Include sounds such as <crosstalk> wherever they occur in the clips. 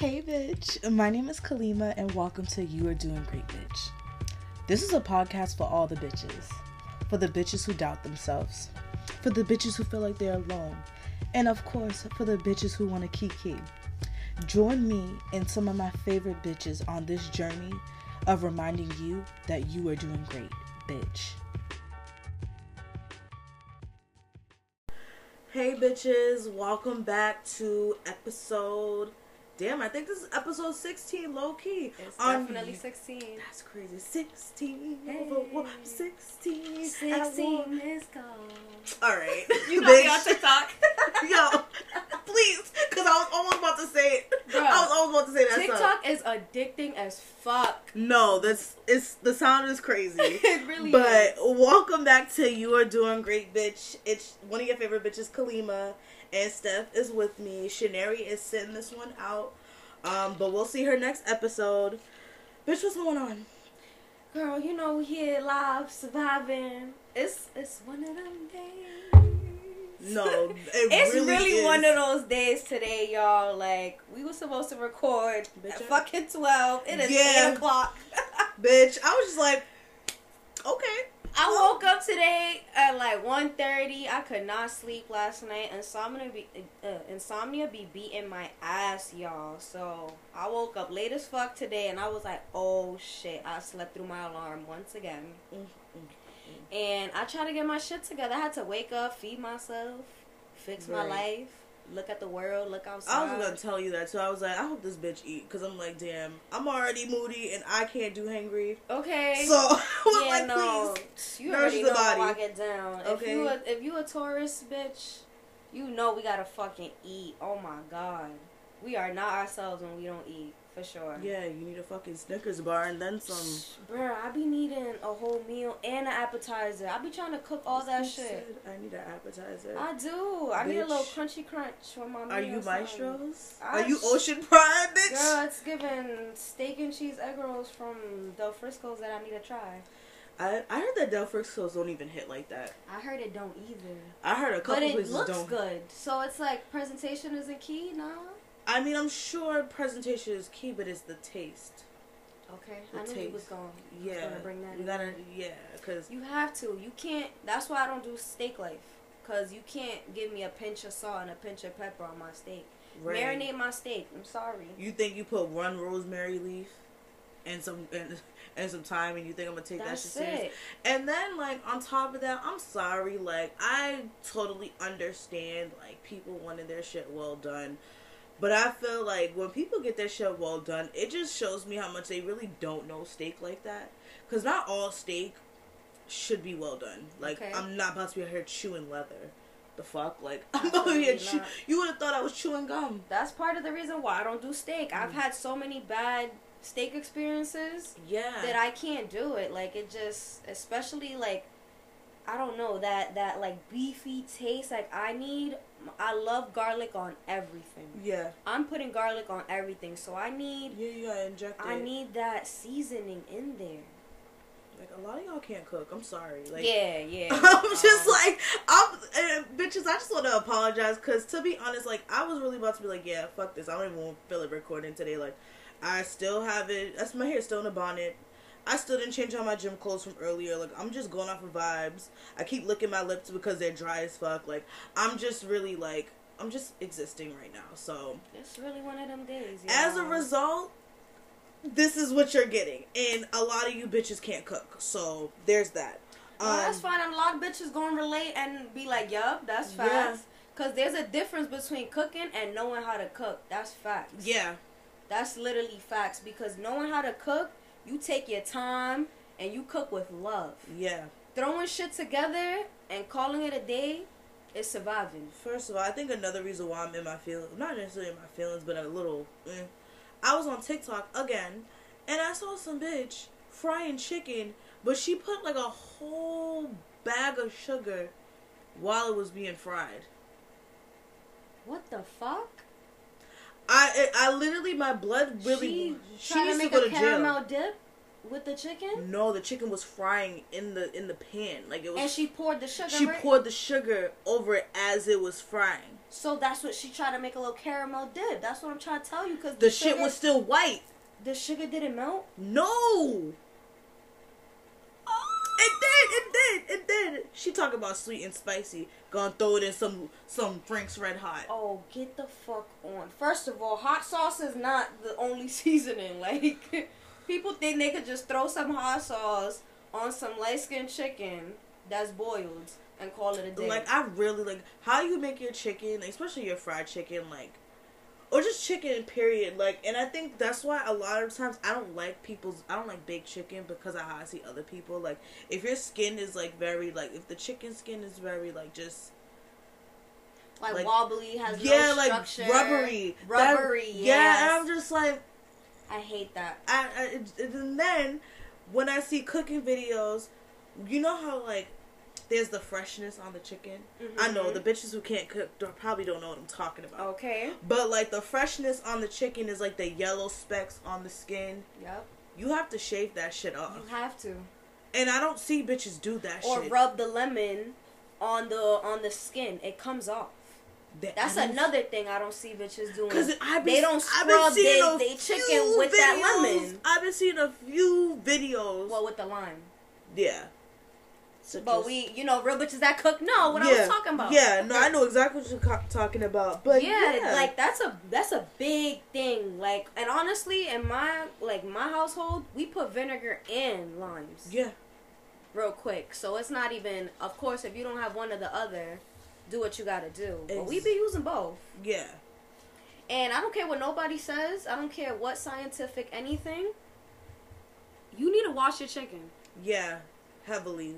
Hey, bitch. My name is Khalima, and welcome to You Are Doing Great, Bitch. This is a podcast for all the bitches. For the bitches who doubt themselves. For the bitches who feel like they're alone. And of course, for the bitches who want to kiki. Join me and some of my favorite bitches on this journey of reminding you that you are doing great, bitch. Hey, bitches. Welcome back to episode Damn, I think this is episode 16, low key. It's um, definitely 16. That's crazy. 16 hey. over 16. 16 is gone. All right. <laughs> You know me on TikTok. <laughs> Yo, please, because I was almost about to say it. Bro, I was almost about to say that TikTok song. is addicting as fuck. No, that's it's the sound is crazy. <laughs> it really but is. But welcome back to You Are Doing Great, bitch. It's one of your favorite bitches, Khalima and Steph is with me. Chynere is sending this one out. Um, but we'll see her next episode. Bitch, what's going on? Girl, you know we here live surviving. It's it's one of them days. No, <laughs> it it's really, really one of those days today, y'all. Like we were supposed to record Bitch, at fucking twelve. It is yeah. eight o'clock. <laughs> Bitch, I was just like, okay. I woke up today at like 1.30. I could not sleep last night. Insomnia be uh, insomnia be beating my ass, y'all. So I woke up late as fuck today, and I was like, "Oh shit!" I slept through my alarm once again. Mm-hmm. And I tried to get my shit together. I had to wake up, feed myself, fix right. my life look at the world, look outside. I was gonna tell you that too. I was like, I hope this bitch eat because I'm like, damn, I'm already moody and I can't do hangry. Okay. So <laughs> yeah, like, no, please, you already know body. how I get down. Okay. If you a, if you a Taurus bitch, you know we gotta fucking eat. Oh my god, we are not ourselves when we don't eat for sure. Yeah, you need a fucking Snickers bar and then some. Bruh, I be needing a whole meal and an appetizer. I be trying to cook all that shit. I need an appetizer. I do. I need a little crunchy crunch for my meal. Are you Mastro's? Are you ocean prime, bitch? Girl, it's giving steak and cheese egg rolls from Del Frisco's that I need to try. I, I heard that Del Frisco's don't even hit like that. I heard it don't either. I heard a couple but it places looks don't. good. So it's like presentation isn't key, no? I mean, I'm sure presentation is key, but it's the taste. Okay, the I knew taste. you was going. Yeah, gonna bring that. You gotta, yeah, because you have to. You can't. That's why I don't do steak life, cause you can't give me a pinch of salt and a pinch of pepper on my steak. Right. Marinate my steak. I'm sorry. You think you put one rosemary leaf and some and, and some thyme, and you think I'm gonna take That's that shit serious? And then like on top of that, I'm sorry. Like I totally understand like people wanted their shit well done but I feel like when people get their shit well done, it just shows me how much they really don't know steak like that. Because not all steak should be well done. Like, okay. I'm not about to be out here chewing leather. The fuck? Like, <laughs> I'm over here chew- You would have thought I was chewing gum. That's part of the reason why I don't do steak. Mm. I've had so many bad steak experiences. Yeah. That I can't do it. Like, it just, especially like, I don't know that that like beefy taste. Like I need, I love garlic on everything. Yeah. I'm putting garlic on everything, so I need. Yeah, you gotta inject I need that seasoning in there. Like a lot of y'all can't cook. I'm sorry. Like yeah, <laughs> yeah. I'm um, just like I'm and bitches. I just want to apologize because to be honest, like I was really about to be like, yeah, fuck this. I don't even feel it recording today. Like I still have it. That's my hair still in a bonnet. I still didn't change all my gym clothes from earlier. Like I'm just going off of vibes. I keep licking my lips because they're dry as fuck. Like I'm just really like I'm just existing right now. So it's really one of them days. Y'all. As a result, this is what you're getting, and a lot of you bitches can't cook. So there's that. Well, that's um, fine. And a lot of bitches gonna relate and be like, "Yup, that's facts." Yeah. Cause there's a difference between cooking and knowing how to cook. That's facts. Yeah. That's literally facts because knowing how to cook you take your time and you cook with love. Yeah. Throwing shit together and calling it a day is surviving. First of all, I think another reason why I'm in my feelings, not necessarily in my feelings, but a little, eh, I was on TikTok again, and I saw some bitch frying chicken, but she put like a whole bag of sugar while it was being fried. What the fuck? I I literally my blood really she, she trying to make to a caramel jail. dip. with the chicken. No, the chicken was frying in the in the pan. Like it was. And she poured the sugar. she right? poured the sugar over it as it was frying. So that's what she tried to make a little caramel dip. That's what I'm trying to tell you. Cause The shit was still white. the sugar didn't melt. No. Did. It did. It did. She talking about sweet and spicy. Gonna throw it in some some Frank's Red Hot. Oh, get the fuck on. First of all, hot sauce is not the only <laughs> seasoning. Like, <laughs> people think they could just throw some hot sauce on some light skinned chicken that's boiled and call it a day. Like I really like how you make your chicken, especially your fried chicken, like or just chicken period. Like and I think that's why a lot of times I don't like people's I don't like baked chicken because of how I see other people. Like if your skin is like very like if the chicken skin is very like just like, like- wobbly, has yeah, no like structure. rubbery. That- Rubbery, Yeah, and I'm just like I hate that. I, I and then when I see cooking videos, you know how like there's the freshness on the chicken. I know Mhm. the bitches who can't cook probably don't know what I'm talking about. Okay. But like the freshness on the chicken is like the yellow specks on the skin. Yep. You have to shave that shit off. You have to. And I don't see bitches do that Or shit. rub the lemon on the on the skin. It comes off. That- That's another thing I don't see bitches doing. Cause I've been, They don't scrub they- chicken with that lemon. I've been seeing a few videos. well, with the lime. yeah. So But just- we, you know, real bitches that cook know what I was talking about. Yeah, no, I know exactly what you're co- talking about. But yeah, yeah, like that's a that's a big thing. Like, and honestly, in my like my household, we put vinegar and limes yeah, real quick. So it's not even. Of course, if you don't have one or the other, do what you gotta do. But we be using both. yeah, And I don't care what nobody says. I don't care what scientific anything. You need to wash your chicken. yeah, heavily.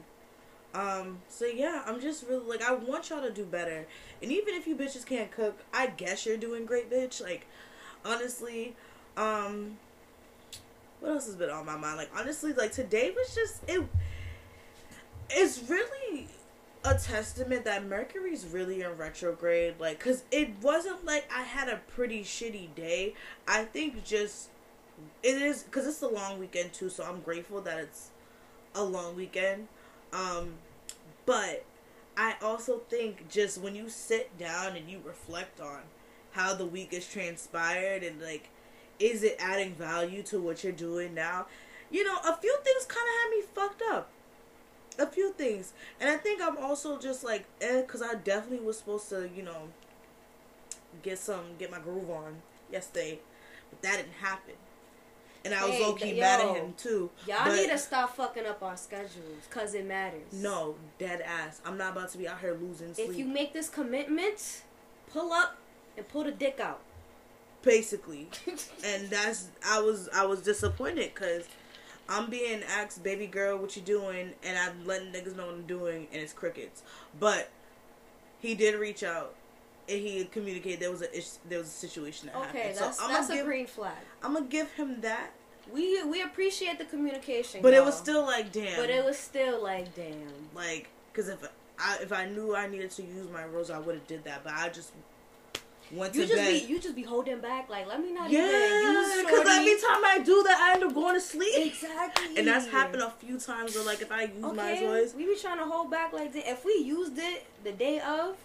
Um, so yeah, I'm just really like I want y'all to do better. And even if you bitches can't cook, I guess you're doing great, bitch. Like, honestly, um, what else has been on my mind? Like, honestly, like today was just it. It's really a testament that Mercury's really in retrograde. Like, cause it wasn't like I had a pretty shitty day. I think just it is because it's a long weekend too. So I'm grateful that it's a long weekend. Um, but I also think just when you sit down and you reflect on how the week has transpired and like, is it adding value to what you're doing now? You know, a few things kind of had me fucked up. A few things. And I think I'm also just like, eh, because I definitely was supposed to, you know, get some, get my groove on yesterday. But that didn't happen. And I was Hey, low key yo. mad at him too. Y'all But- need to stop fucking up our schedules because it matters. No, dead ass. I'm not about to be out here losing sleep. If you make this commitment, pull up and pull the dick out. basically, <laughs> and that's I was I was disappointed because I'm being asked, baby girl, what you doing, and I'm letting niggas know what I'm doing, and it's crickets. But he did reach out. And he communicated there was a ish, there was a situation that Okay, happened. that's so I'm that's gonna a give green flag. I'm gonna give him that. We we appreciate the communication, But it y'all. was still like damn. But it was still like, damn. like because if I if I knew I needed to use my rose, I would have did that. But I just went You to just bed. be you just be holding back. Like, let me not Yeah, even use because every time I do that, I end up going to sleep. exactly. And that's happened a few times where, like, if I use my Okay, voice, we be trying to hold back like that. If we used it the day of,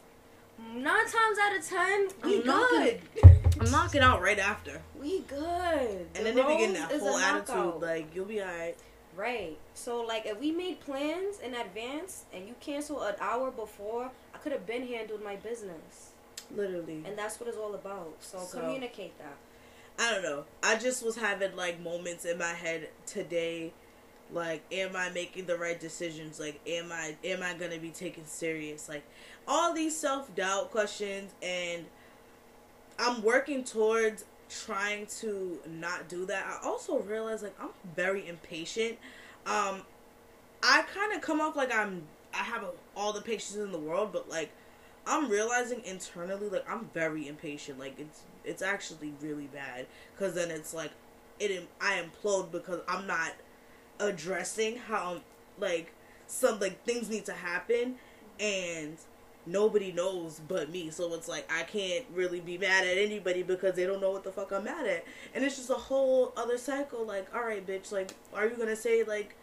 nine times out of ten, we I'm knocking good. I'm knocking out right after. we good. And The then they be getting rose that whole attitude, knockout. like, you'll be alright. Right. So like if we made plans in advance and you cancel an hour before, I could have been handled my business. Literally. And that's what it's all about. So, So- communicate that. I don't know. I just was having, like, moments in my head today. Like, am I making the right decisions? Like, am I am I gonna be taken serious? Like, all these self doubt questions, and I'm working towards trying to not do that. I also realize like I'm very impatient. Um, I kind of come off like I'm I have a, all the patience in the world, but like I'm realizing internally like I'm very impatient. Like it's it's actually really bad because then it's like it I implode because I'm not addressing how like some like things need to happen and nobody knows but me. So it's like I can't really be mad at anybody because they don't know what the fuck I'm mad at. And it's just a whole other cycle. Like, all right, bitch. Like, are you gonna say like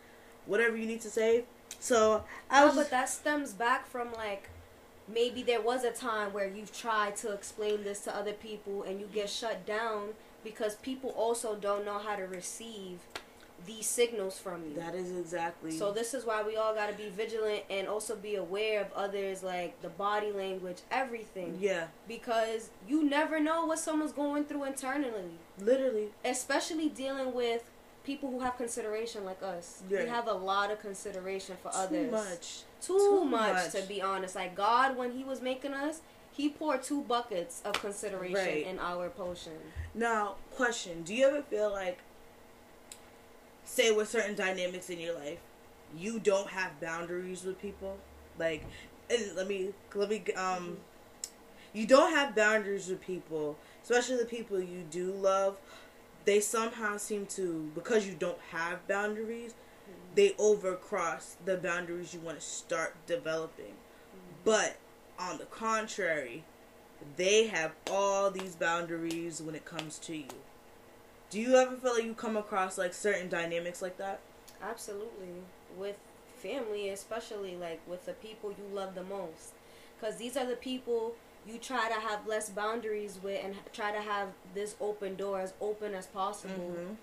whatever you need to say? So I No, was. but that stems back from like maybe there was a time where you've tried to explain this to other people and you get shut down because people also don't know how to receive these signals from you. that is exactly. So this is why we all got to be vigilant and also be aware of others like the body language, everything yeah, because you never know what someone's going through internally, literally. especially dealing with people who have consideration like us. Yeah. We have a lot of consideration for others. Too others much. too, Too much, much. to be honest. Like God, when He was making us, He poured two buckets of consideration Right. in our potion. Now, question: Do you ever feel like, say, with certain dynamics in your life, you don't have boundaries with people? Like, let me let me um, you don't have boundaries with people, especially the people you do love. They somehow seem to because you don't have boundaries, they overcross the boundaries you want to start developing. But on the contrary, they have all these boundaries when it comes to you. Do you ever feel like you come across like certain dynamics like that? Absolutely, with family, especially like with the people you love the most, because these are the people you try to have less boundaries with and try to have this open door as open as possible. Mhm.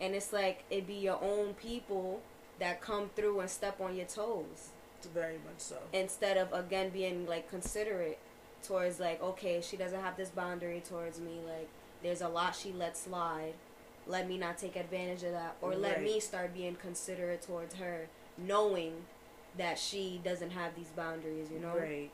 And it's like it be your own people that come through and step on your toes. Very much so. instead of again being like considerate towards like okay she doesn't have this boundary towards me like there's a lot she lets slide let me not take advantage of that or let me start being considerate towards her knowing that she doesn't have these boundaries you know Right.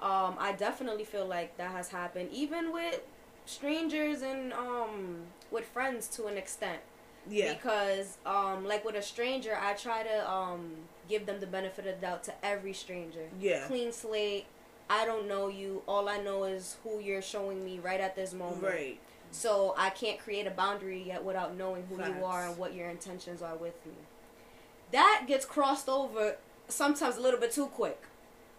um i definitely feel like that has happened even with strangers and um with friends to an extent Yeah. because um like with a stranger i try to um give them the benefit of the doubt to every stranger Yeah. clean slate i don't know you all i know is who you're showing me right at this moment Right. So i can't create a boundary yet without knowing who you are and what your intentions are with me. That gets crossed over sometimes a little bit too quick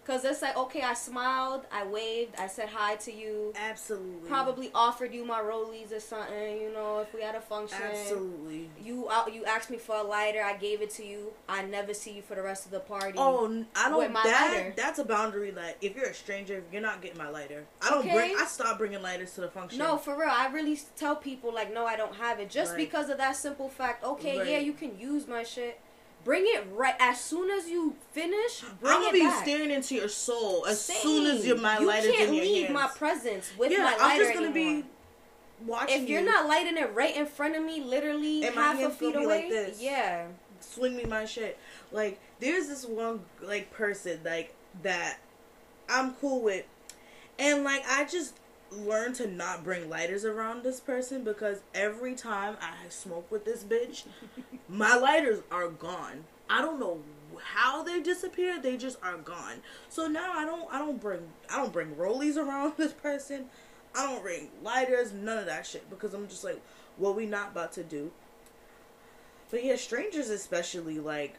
because it's like okay i smiled i waved i said hi to you Absolutely. probably offered you my rollies or something you know if we had a function Absolutely. you out. You asked me for a lighter. I gave it to you. I never see you for the rest of the party. Oh, I don't. That lighter. that's a boundary. That if you're a stranger, you're not getting my lighter. I don't Okay. bring. I stop bringing lighters to the function. no, for real. I really tell people like, no, I don't have it, just Right. because of that simple fact. Okay, yeah, you can use my shit. Bring it right as soon as you finish. Bring I'm gonna be back. staring into your soul as Same. soon as your my you lighter's can't in your leave hands. my presence with yeah, my lighter I'm just gonna anymore. be watching If you're you not lighting it right in front of me, literally And half a feet gonna be away, like this. yeah, swing me my shit. Like there's this one like person like that I'm cool with, and like I just learned to not bring lighters around this person because every time I smoke with this bitch, <laughs> my lighters are gone. I don't know how they disappeared. They just are gone. So now I don't I don't bring I don't bring rollies around <laughs> this person. I don't bring lighters, none of that shit because I'm just like, what we not about to do. But yeah, strangers especially like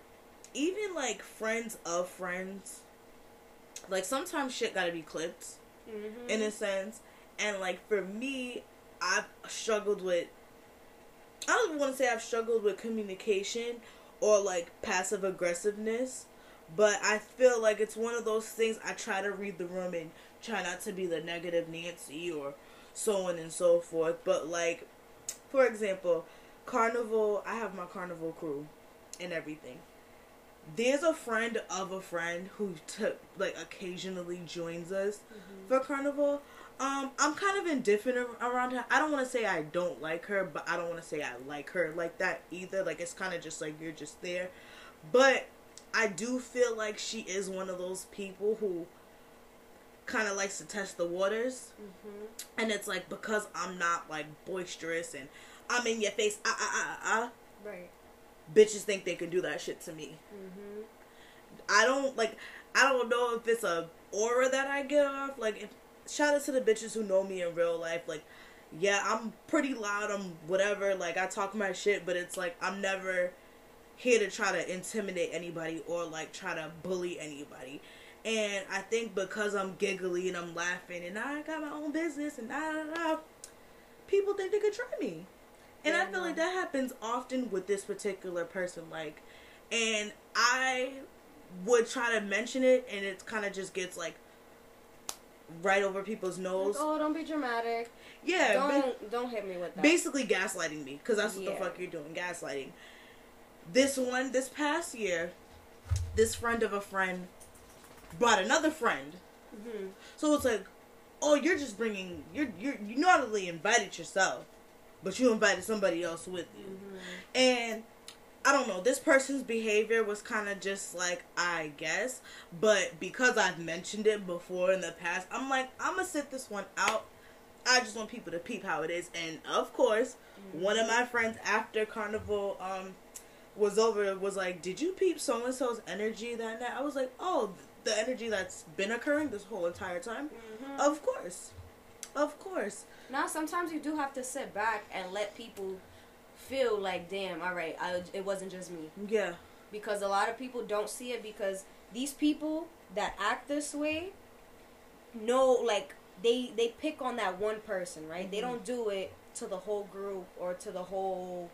even like friends of friends. Like sometimes shit gotta be clipped hmm in a sense. And like for me, I've struggled with I don't even want to say I've struggled with communication or like passive aggressiveness, but I feel like it's one of those things I try to read the room and try not to be the negative Nancy or so on and so forth. But like for example, carnival, I have my carnival crew and everything. There's a friend of a friend who t- like occasionally joins us mm-hmm. for carnival. Um, I'm kind of indifferent around her. I don't want to say I don't like her, but I don't want to say I like her like that either. Like it's kind of just like you're just there. But I do feel like she is one of those people who kind of likes to test the waters. hmm And it's like because I'm not like boisterous and I'm in your face, ah ah ah ah, ah, right. bitches think they can do that shit to me. hmm I don't like. I don't know if it's a aura that I get off. Like, if, shout out to the bitches who know me in real life. Like, yeah, I'm pretty loud. I'm whatever. Like, I talk my shit, but it's like I'm never here to try to intimidate anybody or like try to bully anybody. And I think because I'm giggly and I'm laughing and I got my own business and da da da, people think they could try me. And Yeah, I feel no. like that happens often with this particular person. Like, and I would try to mention it, and it kind of just gets like right over people's Like, nose. oh, don't be dramatic. yeah, Don't don't hit me with that. basically gaslighting me because that's what Yeah. the fuck you're doing, gaslighting. This one, this past year, this friend of a friend brought another friend. hmm So it's like, oh, you're just bringing you're you're you not only invited yourself, but you invited somebody else with you. hmm And I don't know, this person's behavior was kind of just like, I guess. But because I've mentioned it before in the past, I'm like, I'm going to sit this one out. I just want people to peep how it is. And of course, one of my friends after Carnival um was over was like, Did you peep so and so's energy that night? I was like, Oh, the energy that's been occurring this whole entire time? hmm Of course. Of course. Now, sometimes you do have to sit back and let people feel like, damn, all right, I, it wasn't just me. Yeah. Because a lot of people don't see it because these people that act this way know, like, they they pick on that one person, right? They Mhm. don't do it to the whole group or to the whole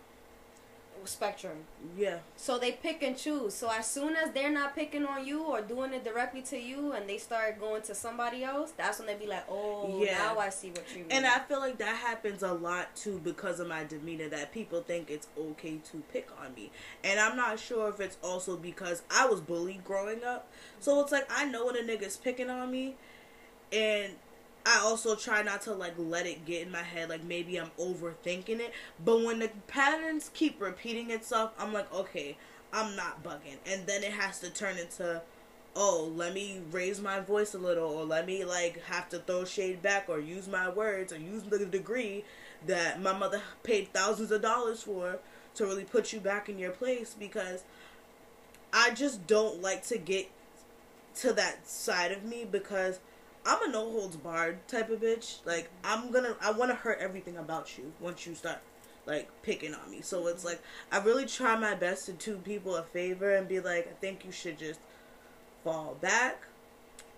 spectrum. Yeah. So they pick and choose. So as soon as they're not picking on you or doing it directly to you, and they start going to somebody else, that's when they be like, "Oh, Yeah. now I see what you mean." And I feel like that happens a lot too because of my demeanor that people think it's okay to pick on me. And I'm not sure if it's also because I was bullied growing up. So it's like I know when a nigga's picking on me and I also try not to like let it get in my head like maybe I'm overthinking it. But when the patterns keep repeating itself, I'm like, okay, I'm not bugging. And then it has to turn into oh, let me raise my voice a little, or let me like have to throw shade back, or use my words, or use the degree that my mother paid thousands of dollars for to really put you back in your place because I just don't like to get to that side of me because I'm a no holds barred type of bitch. Like I'm gonna I want to hurt everything about you once you start like picking on me. So it's like I really try my best to do people a favor and be like, I think you should just fall back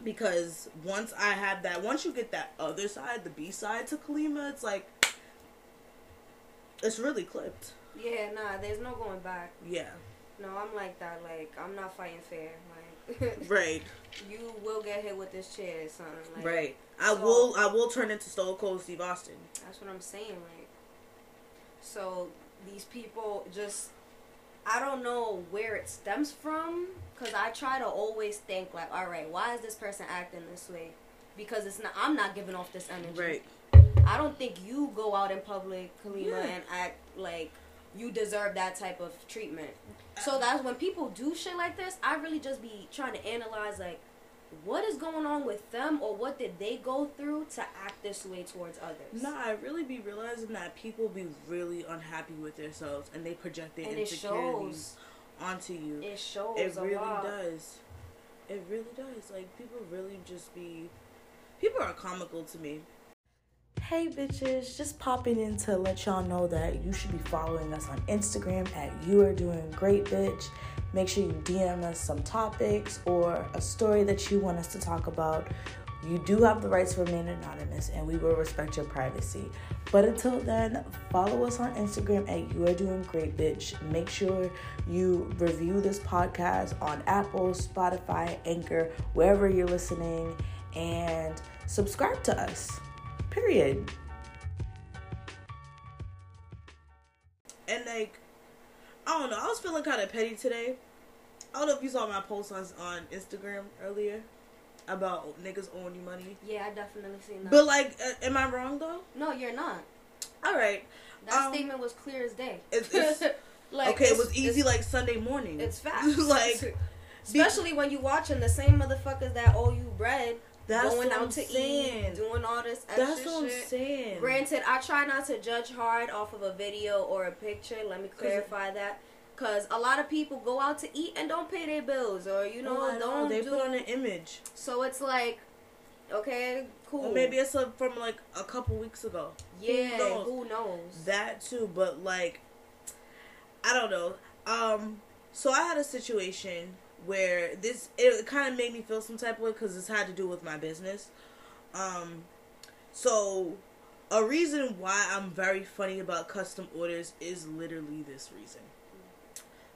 because once I have that, once you get that other side, the B side to Khalima, it's like it's really clipped. yeah, nah, there's no going back. Yeah, No, I'm like that. Like I'm not fighting fair. <laughs> Right, you will get hit with this chair, or something. Like, right. I so- will, I will turn into Stone Cold Steve Austin. That's what I'm saying. Like, so these people just, I don't know where it stems from, cause I try to always think like, all right, why is this person acting this way? Because it's not, I'm not giving off this energy. Right. I don't think you go out in public, Khalima, Yeah. and act like you deserve that type of treatment. So that's when people do shit like this, I really just be trying to analyze like what is going on with them or what did they go through to act this way towards others. Nah, I really be realizing that people be really unhappy with themselves and they project their and it insecurities shows. onto you. It shows It really does. It really does. Like people really just be people are comical to me. Hey bitches, just popping in to let y'all know that you should be following us on Instagram at you are doing great bitch. Make sure you DM us some topics or a story that you want us to talk about. You do have the right to remain anonymous and we will respect your privacy. But until then, follow us on Instagram at You Are Doing Great Bitch. Make sure you review this podcast on Apple, Spotify, Anchor, wherever you're listening, and subscribe to us. Period. And like, I don't know, I was feeling kind of petty today. I don't know if you saw my post on on Instagram earlier about niggas owing you money. Yeah, I definitely seen that. But like, uh, am I wrong though? no, you're not. All right. That Um, statement was clear as day. it's- <laughs> it's- like, okay, it was easy like Sunday morning. it's <laughs> facts. like especially when you watching the same motherfuckers that owe you bread that's going out to saying. eat, doing all this extra That's what I'm shit. saying. Granted, I try not to judge hard off of a video or a picture. Let me clarify that. Cause a lot of people go out to eat and don't pay their bills, or you know, Oh, don't They do. put on an image. so it's like, okay, cool. Or maybe it's a, from like a couple weeks ago. yeah, who knows? who knows? That too, but like, I don't know. Um, so I had a situation where this it kind of made me feel some type of way because this had to do with my business. Um, so a reason why I'm very funny about custom orders is literally this reason.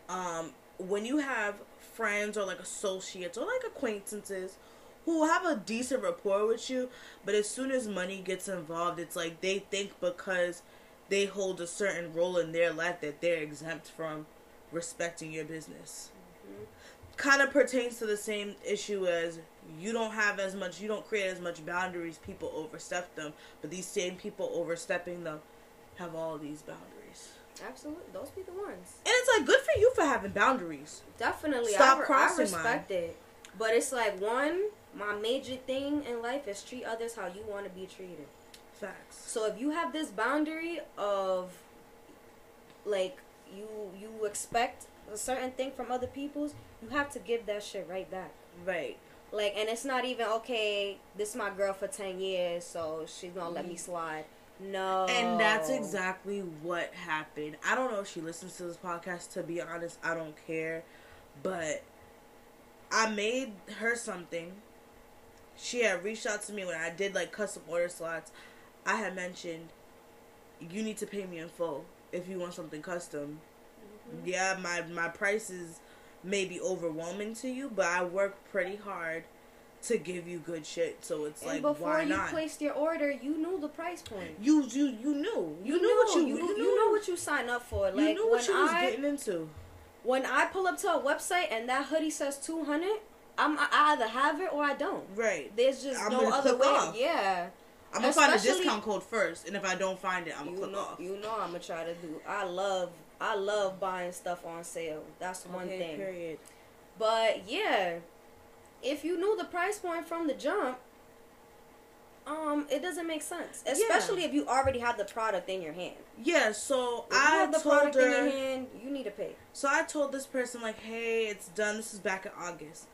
Um, when you have friends or like associates or like acquaintances who have a decent rapport with you, but as soon as money gets involved, it's like they think because they hold a certain role in their life that they're exempt from respecting your business. Mm-hmm. Kind of pertains to the same issue as you don't have as much, you don't create as much boundaries, people overstep them, but these same people overstepping them have all these boundaries. Absolutely, those be the ones. And it's like good for you for having boundaries. Definitely, Stop I, crossing I respect mine. it. But it's like one, my major thing in life is treat others how you want to be treated. Facts. So if you have this boundary of like you you expect a certain thing from other people's, you have to give that shit right back. Right. Like, and it's not even okay. This is my girl for ten years, so she's gonna let me slide. No. And that's exactly what happened. I don't know if she listens to this podcast. To be honest, I don't care. But I made her something. She had reached out to me when I did like custom order slots. I had mentioned you need to pay me in full if you want something custom. Mm-hmm. Yeah, my my prices may be overwhelming to you, but I work pretty hard to give you good shit. So it's and like before why you placed your order, you knew the price point. You you you knew. You, you knew, what you you, you, know what you signed up for. Like you knew what you was getting into. When I pull up to a website and that hoodie says two hundred, I'm I either have it or I don't. Right. There's just I'm no other way. Off. Yeah. I'm gonna find a discount code first, and if I don't find it, I'm gonna click know, off. You know, I'm gonna try to do. I love, I love buying stuff on sale. That's one okay, thing. Period. But yeah, if you knew the price point from the jump, um, it doesn't make sense. Especially yeah. if you already have the product in your hand. Yeah, so if I have the product her, in your hand, you need to pay. So I told this person like, hey, it's done. This is back in August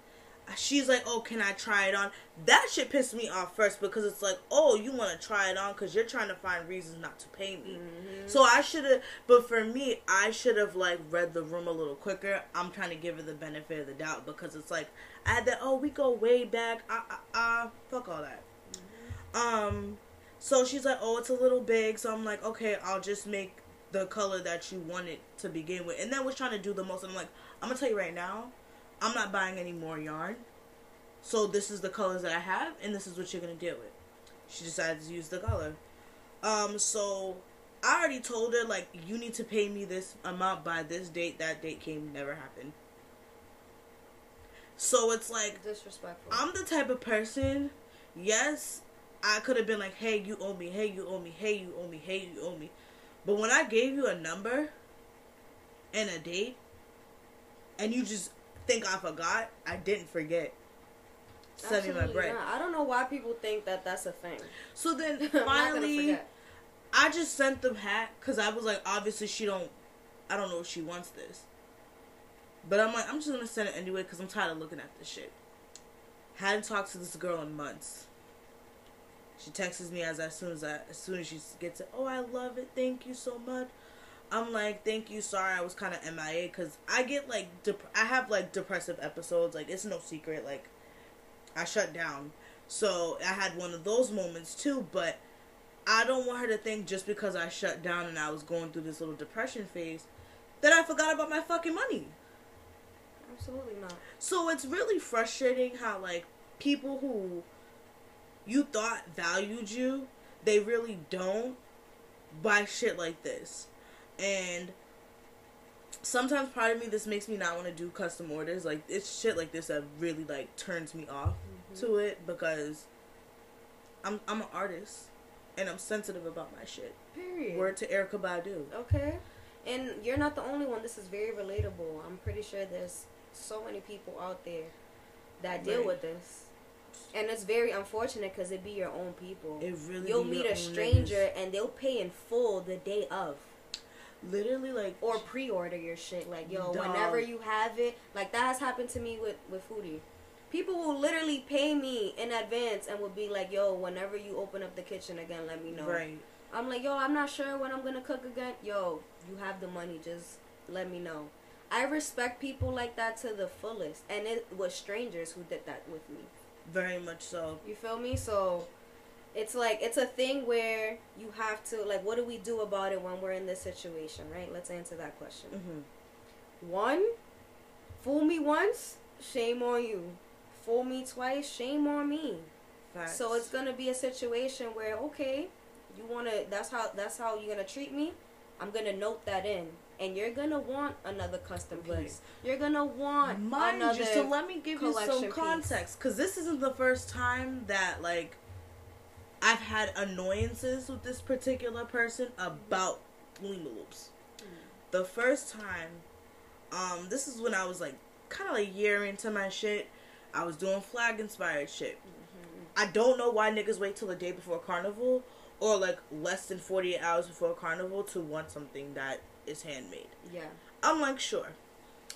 she's like, "Oh, can I try it on?" That shit pissed me off first because it's like, "Oh, you want to try it on because you're trying to find reasons not to pay me." Mm-hmm. So I should have, but for me, I should have like read the room a little quicker. I'm trying to give her the benefit of the doubt because it's like I had that. Oh, we go way back. Ah, ah, ah. Fuck all that. Mm-hmm. Um. So she's like, "Oh, it's a little big." So I'm like, "Okay, I'll just make the color that you wanted to begin with," and then was trying to do the most. And I'm like, "I'm gonna tell you right now." I'm not buying any more yarn. So this is the colors that I have, and this is what you're gonna deal with. She decided to use the color. Um, so I already told her like you need to pay me this amount by this date. That date came, never happened. So it's like disrespectful. I'm the type of person. Yes, I could have been like, "Hey, you owe me. Hey, you owe me. Hey, you owe me. Hey, you owe me." But when I gave you a number and a date, and you just think I forgot. I didn't forget. Send me my bread. Not. I don't know why people think that that's a thing. So then <laughs> finally, I just sent them hat because I was like, obviously she don't. I don't know if she wants this. But I'm like, I'm just gonna send it anyway because I'm tired of looking at this shit. Hadn't talked to this girl in months. She texts me as as soon as I, as soon as she gets it. Oh, I love it. Thank you so much. I'm like, thank you. Sorry, I was kind of MIA because I get like, dep- I have like depressive episodes. Like, it's no secret. Like, I shut down. So I had one of those moments too. But I don't want her to think just because I shut down and I was going through this little depression phase that I forgot about my fucking money. Absolutely not. So it's really frustrating how like people who you thought valued you, they really don't buy shit like this and sometimes part of me this makes me not want to do custom orders like it's shit like this that really like turns me off mm-hmm. to it because i'm i'm an artist and i'm sensitive about my shit period word to Erykah Badu okay and you're not the only one this is very relatable i'm pretty sure there's so many people out there that deal right. with this and it's very unfortunate because it be your own people. It really. You'll meet a stranger niggas. and they'll pay in full the day of literally like or pre-order your shit like yo dog. whenever you have it like that has happened to me with with foodie people will literally pay me in advance and will be like yo whenever you open up the kitchen again let me know right i'm like yo i'm not sure when i'm gonna cook again yo you have the money just let me know I respect people like that to the fullest, and it was strangers who did that with me. Very much so. You feel me? So it's like it's a thing where you have to like what do we do about it when we're in this situation, right? Let's answer that question. Mm-hmm. One, fool me once, shame on you. Fool me twice, shame on me. Facts. So it's gonna be a situation where okay, you wanna that's how that's how you're gonna treat me. I'm gonna note that in, and you're gonna want another custom Right. piece. You're gonna want Mind another. you, so let me give you some context, because this isn't the first time that like I've had annoyances with this particular person about Lima Loops. The first time, um, this is when I was like kind of like a year into my shit. I was doing flag inspired shit. Mm-hmm. I don't know why niggas wait till the day before carnival or like less than 48 hours before carnival to want something that is handmade. yeah. I'm like, sure.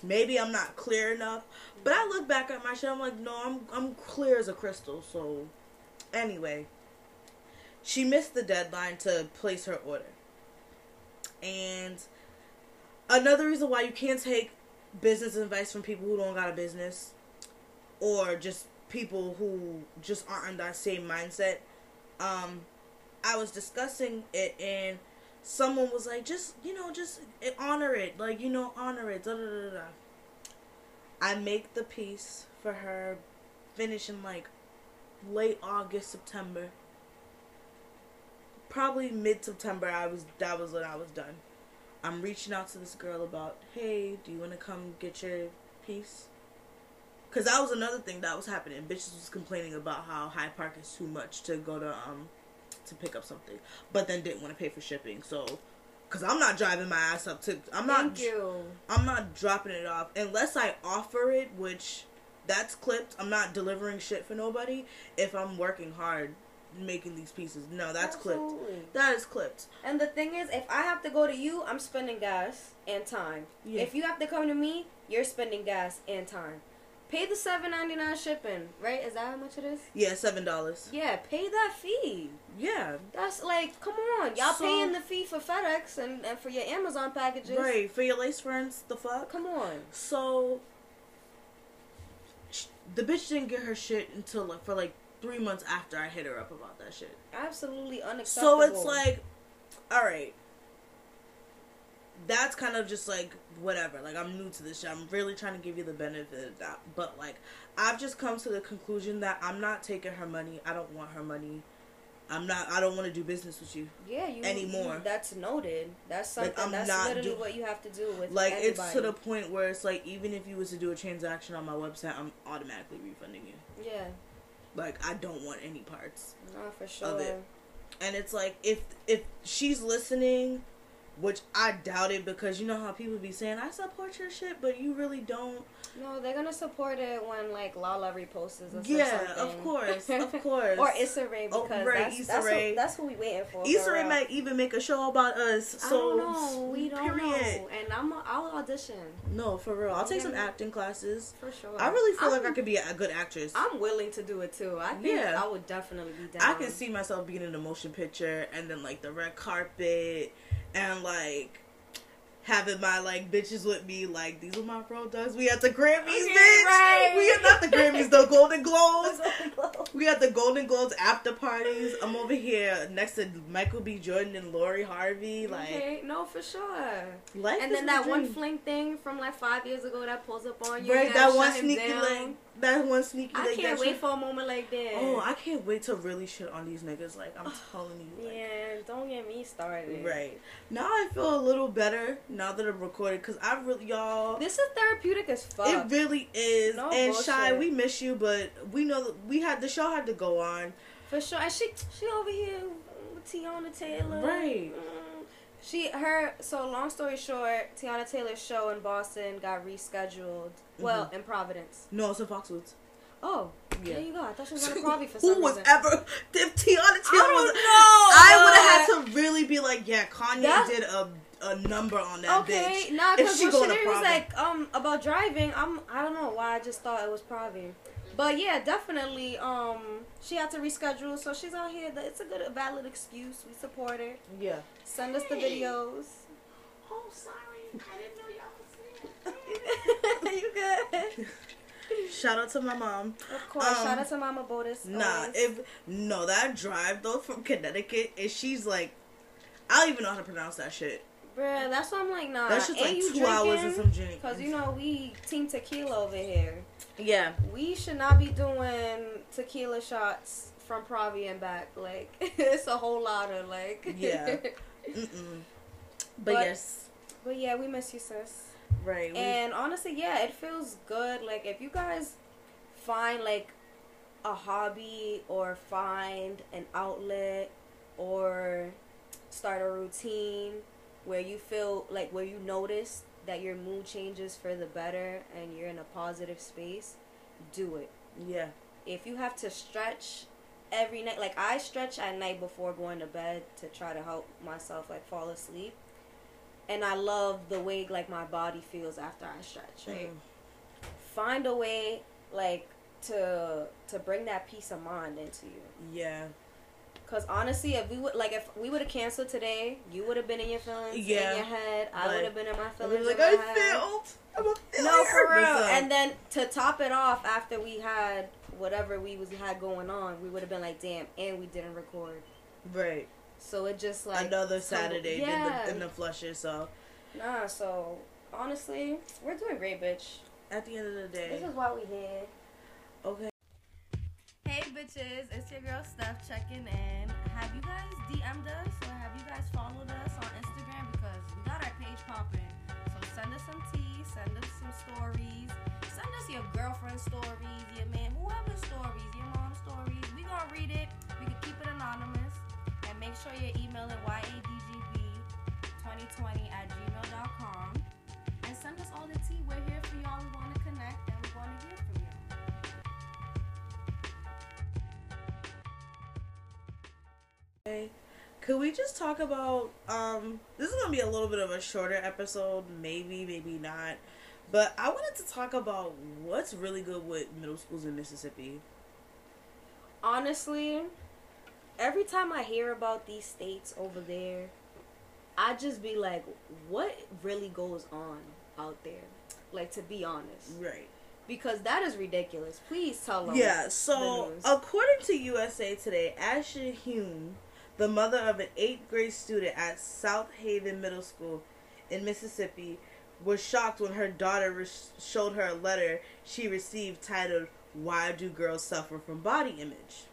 Maybe I'm not clear enough, but I look back at my shit. I'm like, no, I'm I'm clear as a crystal. So, anyway, she missed the deadline to place her order, and another reason why you can't take business advice from people who don't got a business, or just people who just aren't in that same mindset. Um, I was discussing it and someone was like, just you know, just honor it, like you know, honor it. Da da da da. I make the piece for her, finish in like late August, September. Probably mid September. I was that was when I was done. I'm reaching out to this girl about, hey, do you want to come get your piece? Cause that was another thing that was happening. Bitches was complaining about how Hyde Park is too much to go to um to pick up something, but then didn't want to pay for shipping. So, cause I'm not driving my ass up to, I'm not, Thank you. I'm not dropping it off unless I offer it, which that's clipped. I'm not delivering shit for nobody if I'm working hard making these pieces. No, that's clipped. That is clipped. And the thing is, if I have to go to you, I'm spending gas and time. Yeah. If you have to come to me, you're spending gas and time. Pay the seven ninety nine shipping, right? Is that how much it is? Yeah, seven dollars. Yeah, pay that fee. Yeah, That's like, come on, y'all So- paying the fee for FedEx and, and for your Amazon packages. right for your lace friends, The fuck. Come on. So the bitch didn't get her shit until like for like three months after I hit her up about that shit. Absolutely unacceptable. So it's like, all right, that's kind of just like whatever. Like I'm new to this shit. I'm really trying to give you the benefit of that. But like, I've just come to the conclusion that I'm not taking her money. I don't want her money. I'm not. I don't want to do business with you. yeah, you anymore. you- that's noted. That's Like, something. I'm that's not literally do- what you have to do with Like it's to the point where it's like even if you was to do a transaction on my website, I'm automatically refunding you. yeah. Like I don't want any parts. No, for sure. Of it. And it's like if if she's listening, which I doubt it because you know how people be saying I support your shit, but you really don't. No, they're gonna support it when like Lala reposts or Yeah, of course, of <laughs> course. or Issa Rae Oh, because right, that's, Issa that's, Rae. Who, that's who we waiting for. Issa Rae might even make a show about us. I So don't know. We don't period. know. And I'm a, I'll audition No, for real. I'll take some acting classes. for sure. I really feel like I'm- I could be a good actress. I'm willing to do it too. I think Yeah. I would definitely be down. I can see myself being in a motion picture and then like the red carpet and like having my like bitches with me like these are my products. We at the Grammys, Okay, bitch. right. We are not the Grammys, <laughs> the Golden Globes. We at the Golden Globes after parties. I'm over here next to Michael B. Jordan and Lori Harvey. Like, okay, no, for sure. life And then the that one fling thing from like five years ago that pulls up on you. right? That one sneaky down. That one sneaky I leg. can't wait shit- for a moment like that. Oh, I can't wait to really shit on these niggas. Like I'm telling you. Like, yeah, don't get me started. Right. Now I feel a little better now that I'm recorded because I really, y'all, This is therapeutic as fuck. it really is. No and Shy, we miss you, but we know that we had the show had to go on. For sure. And she she over here with Teyana Taylor. Right. Mm. She her so long story short, Teyana Taylor's show in Boston got rescheduled. Well, in Providence. No, it's in Foxwoods. Oh, Yeah. there you go. I thought she was on a Provi for some Who was reason. ever <laughs> if Teyana Taylor I was? don't know. I would have had to really be like, yeah, Kanye That's- did a a number on that Okay, bitch. nah, because she when she was like um about driving, I'm I don't know why I just thought it was Provi. But yeah, definitely. Um, she had to reschedule, so she's out here. It's a good, valid excuse. We support her. Yeah. Send us the videos. Oh, sorry. I didn't know y'all was there. <laughs> you good? Shout out to my mom. Of course. Um, Shout out to Mama Botus. Nah, always. if no, that drive though from Connecticut, and she's like, I don't even know how to pronounce that shit. Bruh, that's why I'm like, nah. That's just ain't like you two hours drinking? of some gin. Cause you know we team tequila over here. Yeah, We should not be doing tequila shots from Pravi and back. Like <laughs> it's a whole lot of like. Yeah. <laughs> But, But- yes, but yeah, we miss you, sis. right. we- And honestly, yeah, it feels good. Like if you guys find like a hobby or find an outlet or start a routine where you feel like where you notice that your mood changes for the better and you're in a positive space, do it. yeah, If you have to stretch every night, like I stretch at night before going to bed to try to help myself like fall asleep. And I love the way like my body feels after I stretch, right? Mm. Find a way like to to bring that peace of mind into you. yeah, Cause honestly, if we would like if we would have canceled today, you would have been in your feelings Yeah, in your head. I would have been in my feelings. like, in my I head. failed. I'm a failure. No, for real. And then to top it off, after we had whatever we was had going on, we would have been like, damn, and we didn't record. right, So it just like another Saturday Yeah. in the in the flushes. So Nah. So honestly, we're doing great, bitch. at the end of the day, This is why we here. okay. Hey bitches, it's your girl Steph checking in. Have you guys DM'd us or have you guys followed us on Instagram? Because we got our page popping. So send us some tea, send us some stories. Send us your girlfriend stories, your man, whoever stories, your mom stories. We gonna read it. We can keep it anonymous. And make sure you're emailing yadgb2020 at gmail.com. And send us all the tea. We're here for y'all. We wanna Okay. Could we just talk about um this is gonna be a little bit of a shorter episode, maybe, maybe not. But I wanted to talk about what's really good with middle schools in Mississippi. honestly, every time I hear about these states over there, I just be like, what really goes on out there? Like, to be honest. Right. Because that is ridiculous. Please tell them. Yeah, so according to USA Today, Ashley Hume, the mother of an eighth grade student at South Haven Middle School in Mississippi, was shocked when her daughter re- showed her a letter she received titled, Why Do Girls Suffer from Body Image?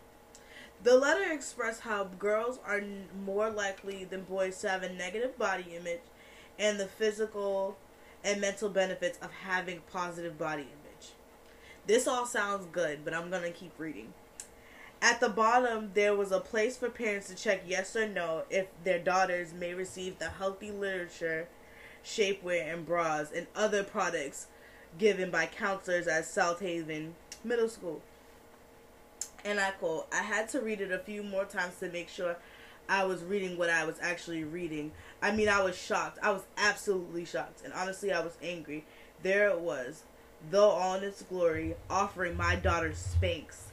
The letter expressed how girls are more likely than boys to have a negative body image and the physical and mental benefits of having positive body image. This all sounds good, but I'm gonna keep reading. At the bottom, there was a place for parents to check yes or no if their daughters may receive the healthy literature, shapewear, and bras and other products given by counselors at Southaven Middle School. And I quote, I had to read it a few more times to make sure I was reading what I was actually reading. I mean, I was shocked. I was absolutely shocked. And honestly, I was angry. There it was, though all in its glory, offering my daughter Spanx.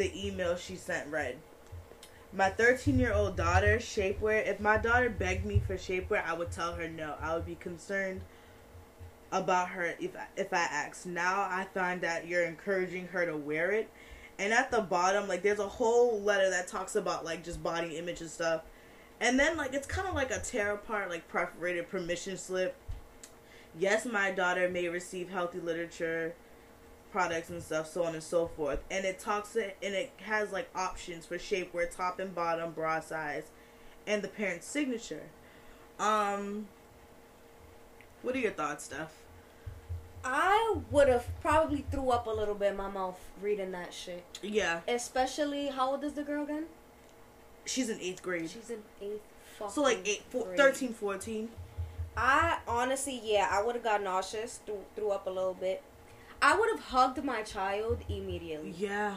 The email she sent read My 13 year old daughter, shapewear. If my daughter begged me for shapewear, I would tell her no. I would be concerned about her if, if I asked. Now I find that you're encouraging her to wear it. And at the bottom, like, there's a whole letter that talks about, like, just body image and stuff. And then, like, it's kind of like a tear apart, like, perforated permission slip. Yes, my daughter may receive healthy literature products and stuff, so on and so forth. And it talks it and it has like options for shapewear, top and bottom, bra size, and the parent's signature. Um, what are your thoughts, Steph? I would have probably threw up a little bit in my mouth reading that shit. Yeah, Especially, how old is the girl again? she's in eighth grade, She's in eighth. so like eight, four, grade. 13, 14. I honestly, yeah, I would have got nauseous, threw, threw up a little bit. I would have hugged my child immediately Yeah,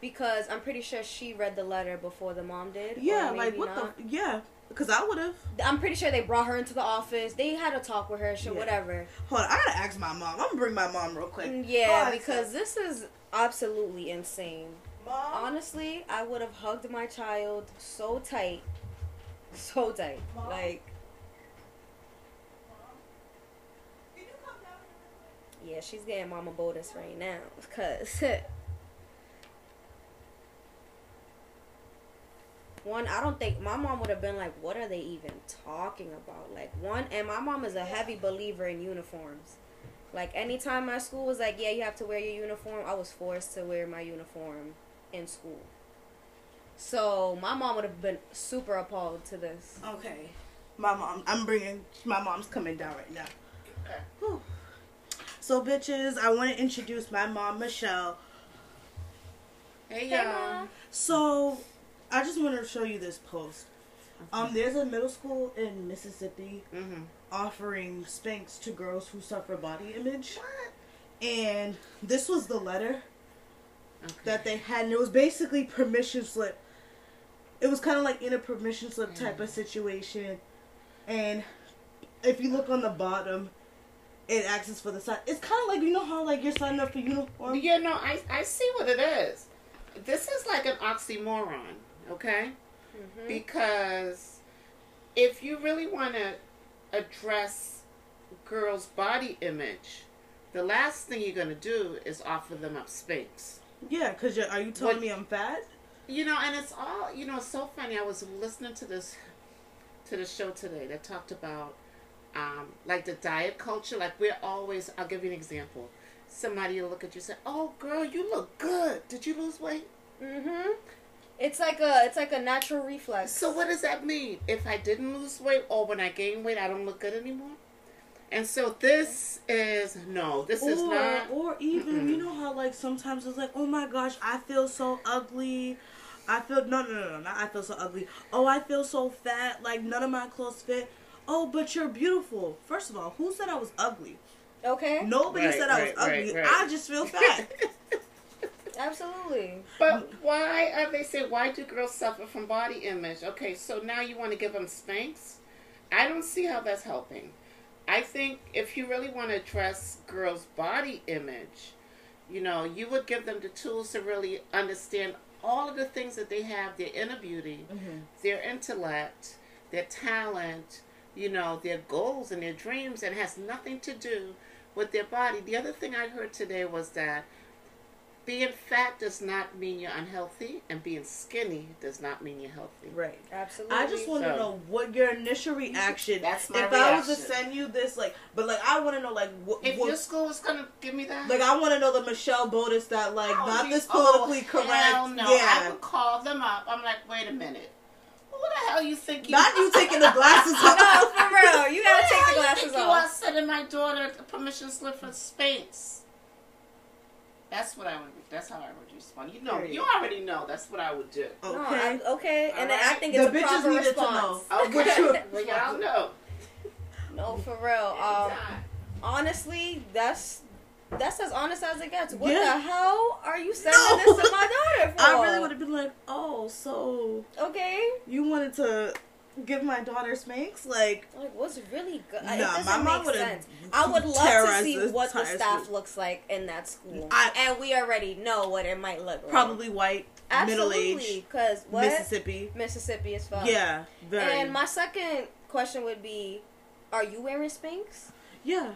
because I'm pretty sure she read the letter before the mom did. yeah, like what not. the? Yeah, because I would have. I'm pretty sure they brought her into the office. They had a talk with her, shit, Yeah. whatever. Hold on, I gotta ask my mom. I'm gonna bring my mom real quick. Mm, Yeah, Hold on, because this is absolutely insane. mom. Honestly, I would have hugged my child so tight, so tight, Mom? like she's getting Mama Botus right now. Cause <laughs> one, I don't think my mom would have been like, "What are they even talking about?" Like one, and my mom is a heavy believer in uniforms. Like anytime my school was like, "Yeah, you have to wear your uniform," I was forced to wear my uniform in school. So my mom would have been super appalled to this. Okay. My mom. I'm bringing. My mom's coming down right now. Whew. So, bitches, I want to introduce my mom, Michelle. Hey, Hey, y'all. Mom. So, I just want to show you this post. Um, there's a middle school in Mississippi Mm-hmm. offering Spanx to girls who suffer body image, and this was the letter Okay. that they had, and it was basically permission slip. It was kind of like in a permission slip type of situation, and if you look on the bottom, it asks for the sign. It's kind of like you know how like you're signing up for uniform. Yeah, no, I I see what it is. This is like an oxymoron, okay? Mm-hmm. Because if you really want to address girls' body image, the last thing you're gonna do is offer them up Spanx. Yeah, cause you're, are you telling What- me I'm fat? You know, and it's all you know. It's so funny. I was listening to this to the show today that talked about um, like the diet culture. Like we're always. I'll give you an example. Somebody will look at you and say, "Oh, girl, you look good. Did you lose weight?" Mm-hmm. It's like a it's like a natural reflex. So what does that mean? If I didn't lose weight or when I gain weight, I don't look good anymore? And so this is no, this is not. or even Mm-mm. you know how like sometimes it's like, oh my gosh, I feel so ugly. I feel no no no no not I feel so ugly. Oh I feel so fat, like none of my clothes fit. Oh, but you're beautiful. First of all, who said I was ugly? okay. Nobody Right, said I was right, right, ugly. right. I just feel fat. <laughs> Absolutely. but why are they say why do girls suffer from body image? Okay, so now you want to give them Spanx? I don't see how that's helping. I think if you really want to address girls' body image, you know, you would give them the tools to really understand all of the things that they have, their inner beauty, mm-hmm. their intellect, their talent, you know, their goals and their dreams, and has nothing to do with their body. The other thing I heard today was that being fat does not mean you're unhealthy, and being skinny does not mean you're healthy. right. Absolutely. I just want to know what your initial reaction. That's my if I was to send you this, like, but like I want to know, like, what, If what your school was gonna give me that, like I want to know the Michelle Botus that like Oh, not geez. this oh, politically Oh, correct. Hell no, Yeah. I would call them up. I'm like, wait a minute, who the hell you think you? Not you taking the glasses <laughs> off. no, for real. You Who gotta the take hell the you glasses think You are off. Sending my daughter a permission slip for Spanx. That's what I would. That's how I would respond. You know, Period. you already know. That's what I would do. No, Okay. I, okay, and then I Alright. think The it's a bitches proper needed to response. know. <laughs> Okay, What <laughs> you- well, y'all know. No, for real. Um, honestly, that's that's as honest as it gets. What Yeah. the hell are you sending No. this to my daughter <laughs> for? I really would have been like, oh, so Okay. you wanted to give my daughter Spanx? Like, Like, what's really good? It doesn't my mom make sense. I would love to see what the staff school. looks like in that school, I- and we already know what it might look like. probably white, middle aged, because Mississippi. Mississippi is fun. Yeah, very. And my second question would be, are you wearing Spanx? yeah.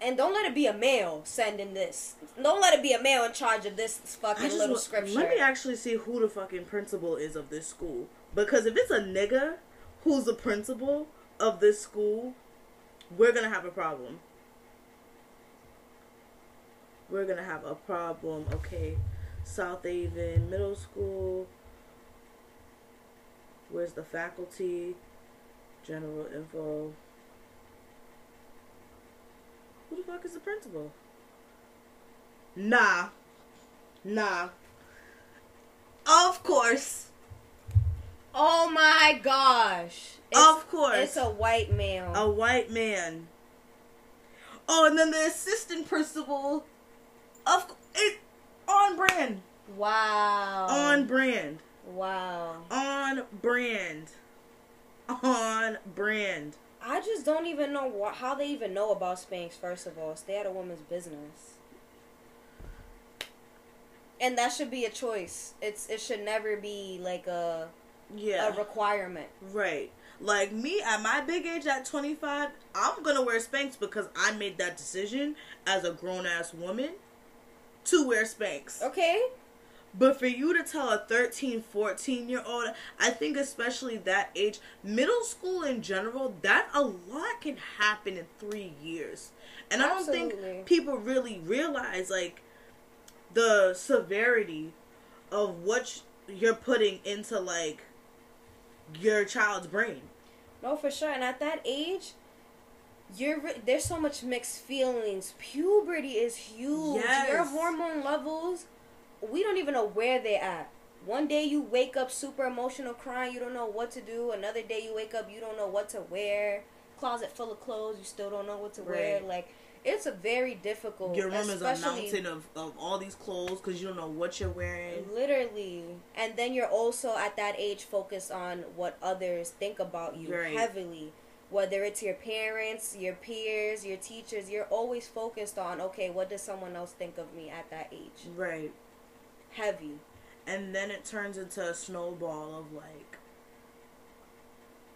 And don't let it be a male sending this. Don't let it be a male in charge of this fucking little wa- scripture. Let me actually see who the fucking principal is of this school. Because if it's a nigga who's the principal of this school, we're gonna have a problem. We're gonna have a problem. Okay, Southaven Middle School. Where's the faculty? General info. Who the fuck is the principal? Nah. Nah. Of course. Oh my gosh! It's, of course. it's a white male. a white man. Oh, and then the assistant principal of it on brand. wow. On brand. wow. On brand. On brand. I just don't even know wh- how they even know about Spanx. First of all, stay out of women's business, and that should be a choice. It's it should never be like a Yeah. a requirement. right. Like me at my big age at 25, I'm gonna wear Spanx because I made that decision as a grown ass woman to wear Spanx. Okay. But for you to tell a 13, 14 year old, I think especially that age, middle school in general, that a lot can happen in three years. And I don't think people really realize like the severity of what you're putting into like your child's brain. No, for sure. And at that age, you're there's so much mixed feelings. Puberty is huge. Yes. Your hormone levels, we don't even know where they're at. One day you wake up super emotional, crying. You don't know what to do. Another day you wake up, you don't know what to wear. Closet full of clothes, you still don't know what to wear. Like it's a very difficult. Your room is a mountain of, of all these clothes because you don't know what you're wearing. Literally. And then you're also at that age focused on what others think about you Right. heavily. Whether it's your parents, your peers, your teachers, you're always focused on, okay, what does someone else think of me at that age? Right. Heavy. and then it turns into a snowball of like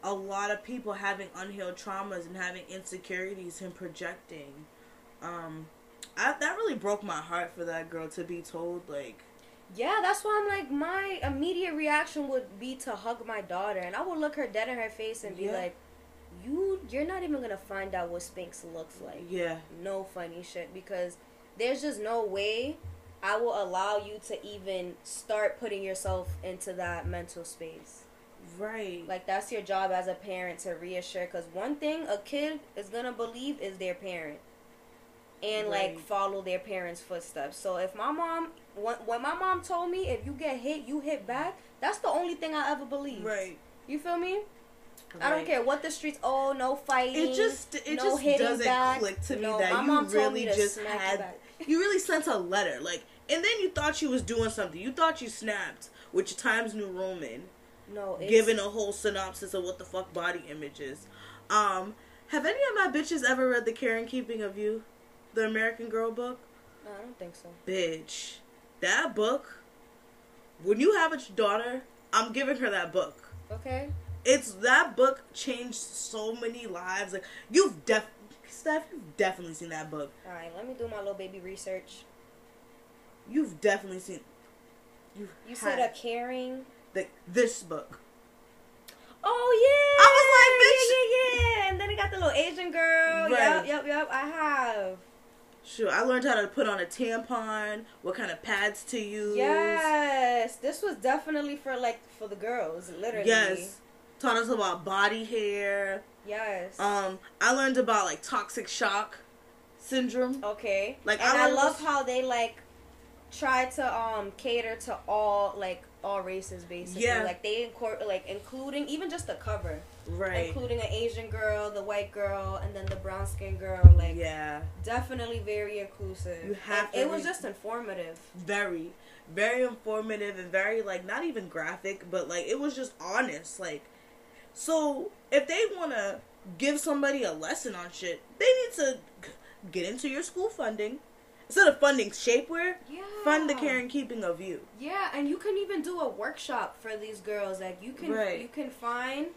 a lot of people having unhealed traumas and having insecurities and projecting um I, that really broke my heart for that girl to be told like Yeah, that's why I'm like, my immediate reaction would be to hug my daughter. And I would look her dead in her face and be Yeah. like, you, you're not even going to find out what Spanx looks like. yeah no funny shit because there's just no way I will allow you to even start putting yourself into that mental space. right Like that's your job as a parent to reassure cuz one thing a kid is going to believe is their parent and like follow their parents' footsteps. So if my mom when, when my mom told me if you get hit, you hit back, that's the only thing I ever believed. right You feel me? I don't care what the streets. Oh, no fighting. it just it no just doesn't back. click to me No, that you really just had <laughs> you really sent a letter like and then you thought you was doing something you thought you snapped which times new roman No, it's, giving a whole synopsis of what the fuck body image is. Um, have any of my bitches ever read The Care and Keeping of You, the American Girl book? No, I don't think so. Bitch, that book. When you have a daughter, I'm giving her that book. Okay. It's that book changed so many lives. Like you've def, Steph, you've definitely seen that book. All right, let me do my little baby research. You've definitely seen. You You said a caring. the, this book. Oh yeah. I was like, bitch. Yeah, yeah, yeah. And then it got the little Asian girl. Yep, yep, yep. I have. Sure, I learned how to put on a tampon, what kind of pads to use. Yes, this was definitely for like for the girls, literally. Yes. Taught us about body hair. Yes. Um, I learned about like toxic shock syndrome. okay. like, and I I, love how they like try to um cater to all like all races basically. Yeah. Like they incorporate like including even just the cover. Right. including an Asian girl, the white girl, and then the brown skinned girl. Like, Yeah. definitely very inclusive. You have And to It was just informative. Very, very informative and very like not even graphic, but like it was just honest. Like, so if they want to give somebody a lesson on shit, they need to get into your school funding instead of funding shapewear. Yeah. Fund the care and keeping of you. Yeah, and you can even do a workshop for these girls. Like you can Right. you can find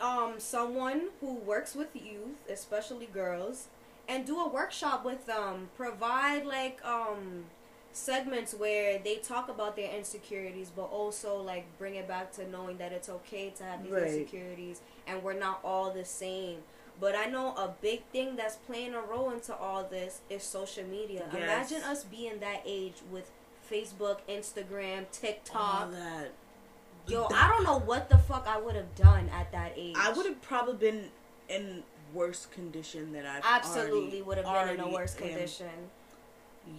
um someone who works with youth, especially girls, and do a workshop with them. Provide like um segments where they talk about their insecurities but also like bring it back to knowing that it's okay to have these Right. insecurities and we're not all the same. But I know a big thing that's playing a role into all this is social media. Yes. Imagine us being that age with Facebook, Instagram, All TikTok. that. Yo, I don't know what the fuck I would have done at that age. I would have probably been in worse condition than I absolutely would have been in a worse am. condition.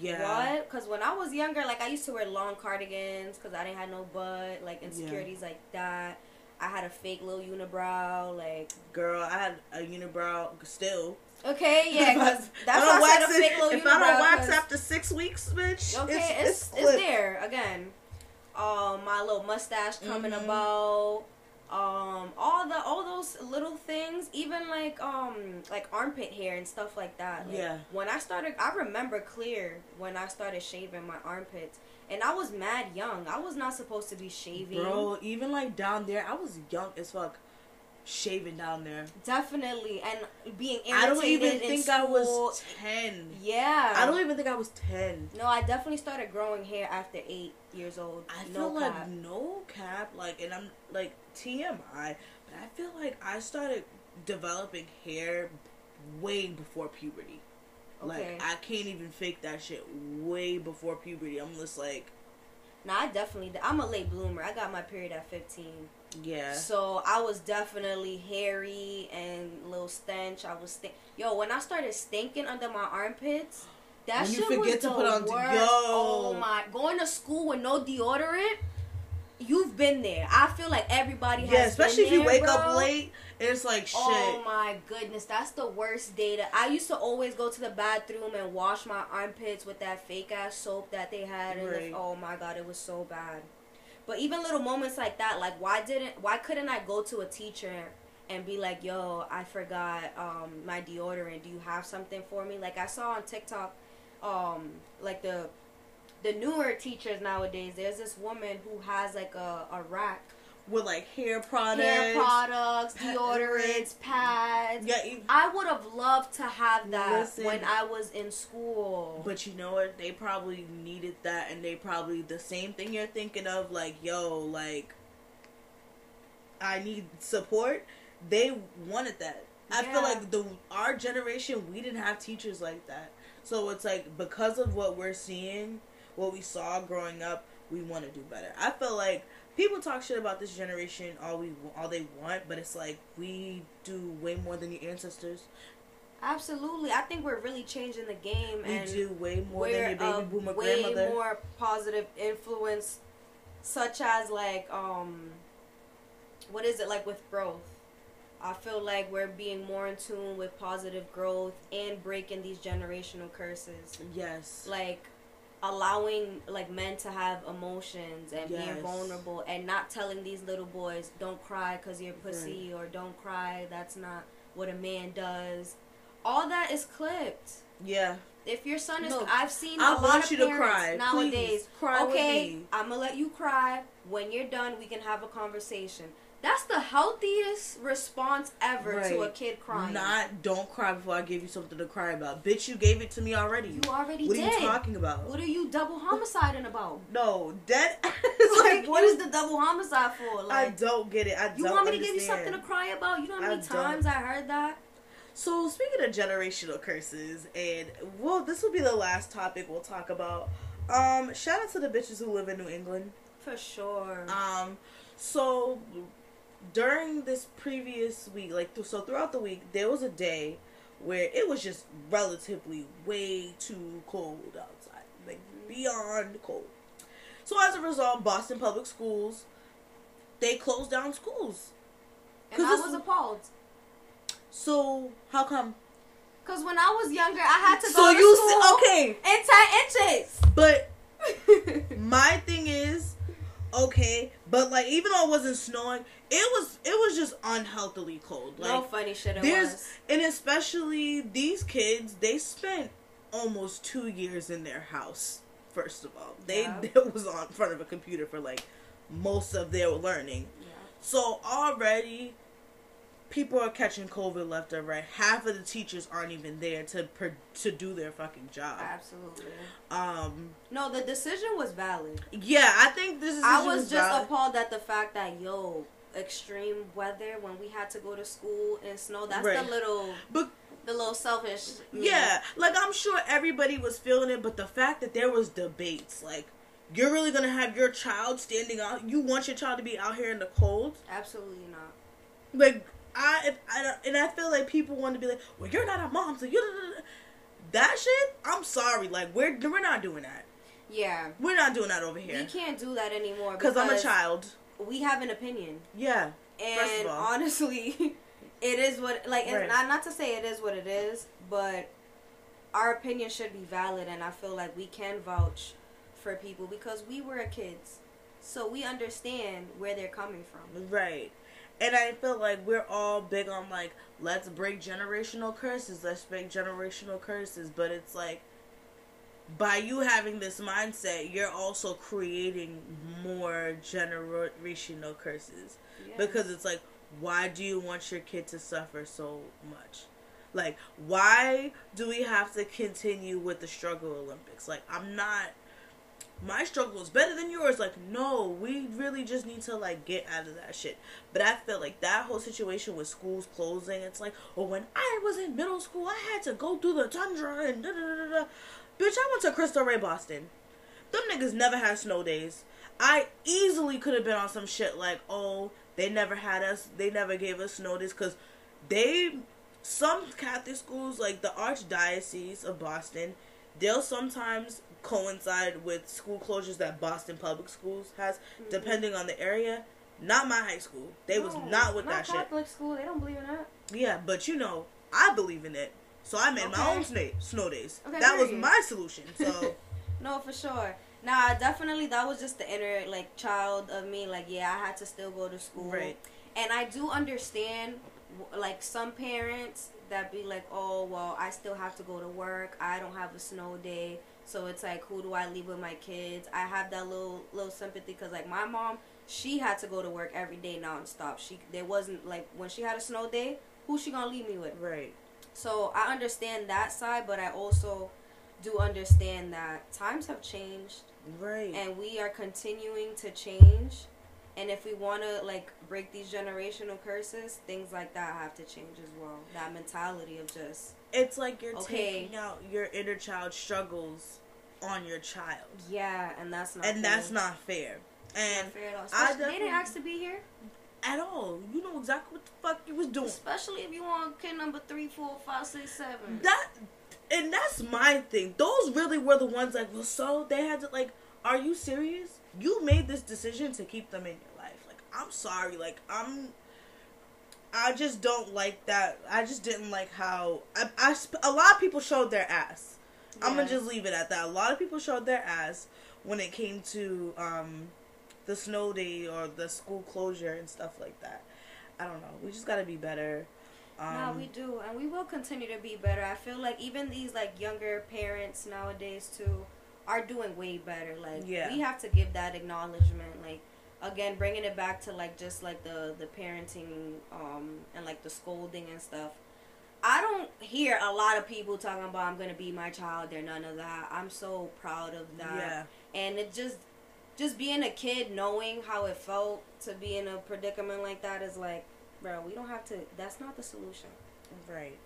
Yeah. What? Because when I was younger, like I used to wear long cardigans because I didn't have no butt, like insecurities like that. I had a fake little unibrow, like Girl, I had a unibrow still. okay, <laughs> yeah, because if that's I why I said a fake it- little If unibrow. I don't wax after six weeks, bitch, Okay, it's, it's it's, it's, there again. Um, my little mustache coming Mhm. about. Um, all the all those little things, even like um like armpit hair and stuff like that. Like, Yeah. When I started, I remember clear when I started shaving my armpits, and I was mad young. I was not supposed to be shaving. Bro, even like down there, I was young as fuck. Shaving down there. Definitely, and being irritated I don't even in think school. I was ten. Yeah. I don't even think I was ten. No, I definitely started growing hair after eight years old. I no feel like no cap, like, and I'm like TMI, but I feel like I started developing hair way before puberty. Okay. Like I can't even fake that shit way before puberty. I'm just like, Nah, I definitely. I'm a late bloomer. I got my period at 15. Yeah, So I was definitely hairy and a little stench. I was stink. Yo, when I started stinking under my armpits, that When you shit forget was to the put on worst. Yo. Oh my! Going to school with no deodorant. You've been there. I feel like everybody has. yeah. Especially if been you there, wake up late, it's like oh shit. Oh my goodness, that's the worst day to. I used to always go to the bathroom and wash my armpits with that fake ass soap that they had. And Right. the, oh my god, it was so bad. But even little moments like that, like why didn't, why couldn't I go to a teacher and be like, "Yo, I forgot um, my deodorant. Do you have something for me?" Like I saw on TikTok, um, like the the newer teachers nowadays. There's this woman who has like a, a rack With like hair products. hair products, deodorants, pads. Yeah, you- I would have loved to have that Listen. when I was in school. But you know what? They probably needed that, and they probably the same thing you're thinking of. Like, yo, like, I need support. They wanted that. I feel like the our generation we didn't have teachers like that. So it's like because of what we're seeing, what we saw growing up, we want to do better. I feel like people talk shit about this generation all we all they want, but it's like we do way more than your ancestors. Absolutely, I think we're really changing the game, We and do way more than your baby a boomer way grandmother. more positive influence, such as like um, what is it like with growth? I feel like we're being more in tune with positive growth and breaking these generational curses. Yes. like allowing like men to have emotions and Yes. being vulnerable and not telling these little boys don't cry because you're pussy or don't cry that's not what a man does. All that is clipped. Yeah. if your son is No, i've seen I a lot want of you to parents cry. nowadays. Please, okay i'm gonna let you cry. When you're done we can have a conversation that's the healthiest response ever to a kid crying Not don't cry before I give you something to cry about. Bitch, you gave it to me already. you already what did What are you talking about? what are you double homiciding about no, that it's <laughs> <laughs> like, like what is the double homicide for? Like I don't get it. I you don't want me to give you something to cry about? You know how I many don't. times I heard that? So speaking of generational curses, and well, this will be the last topic we'll talk about. Um, shout out to the bitches who live in New England. For sure. Um, so during this previous week, like th- so throughout the week, there was a day where it was just relatively way too cold outside, like beyond cold. So as a result, Boston Public Schools they closed down schools. and I 'cause was appalled. So how come? Because when I was younger, I had to go So to you school s- okay, in 10 inches. but <laughs> my thing is okay, but like even though it wasn't snowing, it was it was just unhealthily cold. Like no funny shit it there's was. and especially these kids, they spent almost two years in their house. First of all, they Yeah. <laughs> they was on front of a computer for like most of their learning. Yeah. So already, people are catching COVID left and right. Half of the teachers aren't even there to per, to do their fucking job. Absolutely. Um, No, the decision was valid. yeah, I think this is. I was just appalled at the fact that, yo, extreme weather when we had to go to school in snow. That's Right. the little, but the little selfish. yeah, like I'm sure everybody was feeling it, but the fact that there was debates, like you're really gonna have your child standing out. You want your child to be out here in the cold, Absolutely not. like I, if, I and I feel like people want to be like, well, you're not a mom, so you. That shit, I'm sorry. Like we're we're not doing that. Yeah. We're not doing that over We here. can't do that anymore Because I'm a child. We have an opinion, Yeah. And honestly, <laughs> it is what like it's Right. not not to say it is what it is, but our opinion should be valid, and I feel like we can vouch for people because we were kids, so we understand where they're coming from. Right. And I feel like we're all big on like, let's break generational curses, let's break generational curses. But it's like, by you having this mindset, you're also creating more generational curses. Yeah. Because it's like, why do you want your kid to suffer so much? Like, why do we have to continue with the struggle Olympics? Like, I'm not. My struggle is better than yours. Like, no, we really just need to like get out of that shit. But I feel like that whole situation with schools closing. It's like, oh, when I was in middle school, I had to go through the tundra and da da da da. Bitch, I went to Cristo Rey Boston. Them niggas never had snow days. I easily could have been on some shit like, oh, they never had us, they never gave us notice because they, some Catholic schools, like the Archdiocese of Boston, they'll sometimes coincide with school closures that Boston Public Schools has, Mm-hmm. depending on the area. Not my high school. They was not with that shit. Catholic school. They don't believe in that. Yeah, but you know, I believe in it. So I made my own snow, snow days. Okay, that was period. my solution. So <laughs> No, for sure. Nah, definitely that was just the inner like child of me. Like, yeah, I had to still go to school. Right. And I do understand, like some parents that be like, oh, well, I still have to go to work. I don't have a snow day, so it's like, who do I leave with my kids? I have that little little sympathy because like my mom, she had to go to work every day nonstop. She there wasn't like when she had a snow day, who she gonna leave me with? right. So I understand that side, but I also do understand that times have changed Right. and we are continuing to change. And if we want to like break these generational curses, things like that have to change as well. That mentality of just it's like you're Okay. taking out your inner child struggles on your child. yeah, and that's not and that's not fair. Not And fair at all. I they didn't ask to be here, at all. You know exactly what the fuck you was doing. especially if you want kid number three, four, five, six, seven. That and that's my thing. Those really were the ones like, well, so they had to like, are you serious? You made this decision to keep them in your life. Like, I'm sorry. Like, I'm. I just don't like that. I just didn't like how I, I sp- a lot of people showed their ass. I'm gonna just leave it at that. A lot of people showed their ass when it came to um, the snow day or the school closure and stuff like that. I don't know. We just gotta be better. Um, no, we do, and we will continue to be better. I feel like even these like younger parents nowadays too are doing way better. Like Yeah. we have to give that acknowledgement. Like again, bringing it back to like just like the the parenting um and like the scolding and stuff. I don't hear a lot of people talking about I'm gonna be my child. They're none of that. I'm so proud of that yeah. and it just just being a kid knowing how it felt to be in a predicament like that is like bro we don't have to that's not the solution Right.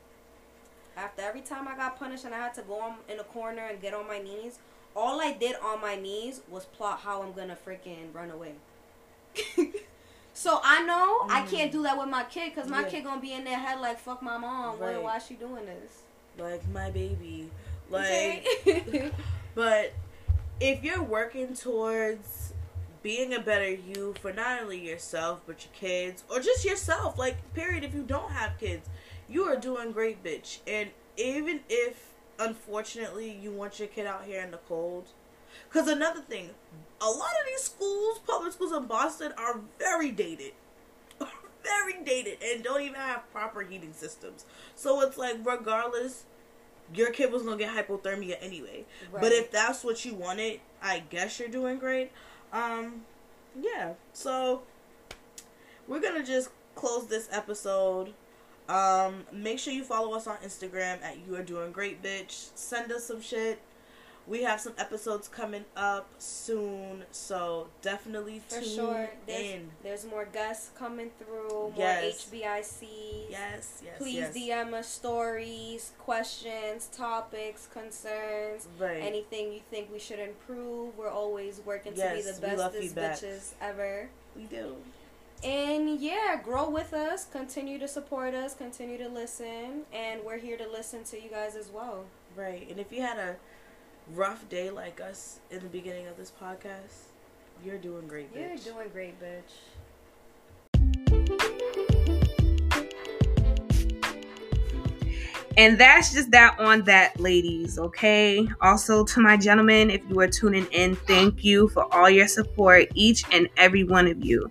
after every time i got punished and i had to go on, in a corner and get on my knees all i did on my knees was plot how i'm gonna freaking run away <laughs> so i know i can't do that with my kid because my Mm. Yeah. kid gonna be in their head like fuck my mom why, Right. why is she doing this Like my baby. <laughs> Like okay <laughs> But if you're working towards being a better you for not only yourself but your kids or just yourself, like period, if you don't have kids, you are doing great, bitch. And even if unfortunately you want your kid out here in the cold, because another thing, a lot of these schools, public schools in Boston, are very dated. <laughs> Very dated and don't even have proper heating systems. So it's like, regardless, your kid was gonna get hypothermia anyway. But if that's what you wanted, I guess you're doing great. Um, yeah. So we're gonna just close this episode. Um, make sure you follow us on Instagram at You Are Doing Great, bitch. Send us some shit. We have some episodes coming up soon, so definitely For tune sure. There's, in. there's more guests coming through, more Yes. HBICs. Yes, yes, Please yes. DM us stories, questions, topics, concerns, Right. anything you think we should improve. We're always working to be the bestest bitches ever. we do. And yeah, grow with us, continue to support us, continue to listen, and we're here to listen to you guys as well. Right. And if you had a rough day like us in the beginning of this podcast, you're doing great, bitch. You're doing great, bitch. And that's just that on that, ladies. Okay. Also, to my gentlemen, if you are tuning in, thank you for all your support, each and every one of you.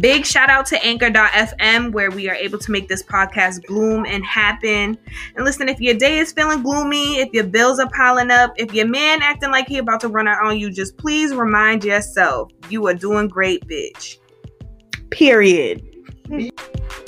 Big shout out to Anchor.fm, where we are able to make this podcast bloom and happen. And listen, if your day is feeling gloomy, if your bills are piling up, if your man acting like he about to run out on you, just please remind yourself you are doing great, bitch. Period. <laughs>